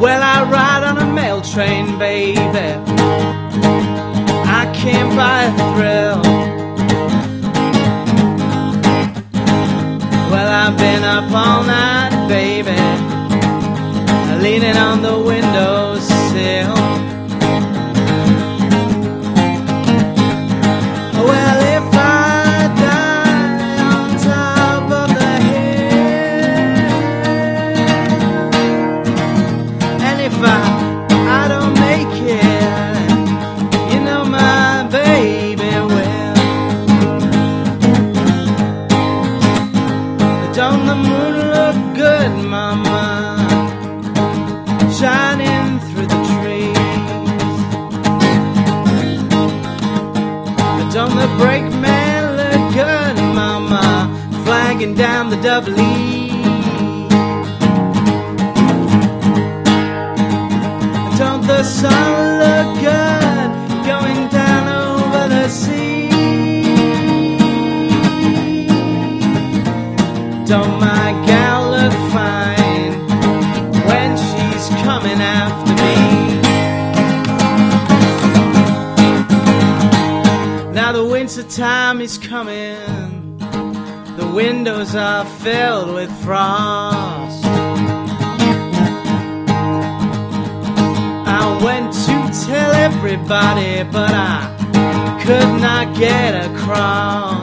Well, I ride on a mail train, baby. I came by a thrill. Well, I've been up all night. Don't the moon look good, mama? Shining through the trees. Don't the brakeman look good, mama? Flagging down the double E. Don't the sun Don't my gal look fine when she's coming after me? Now the winter time is coming. The windows are filled with frost. I went to tell everybody, but I could not get across.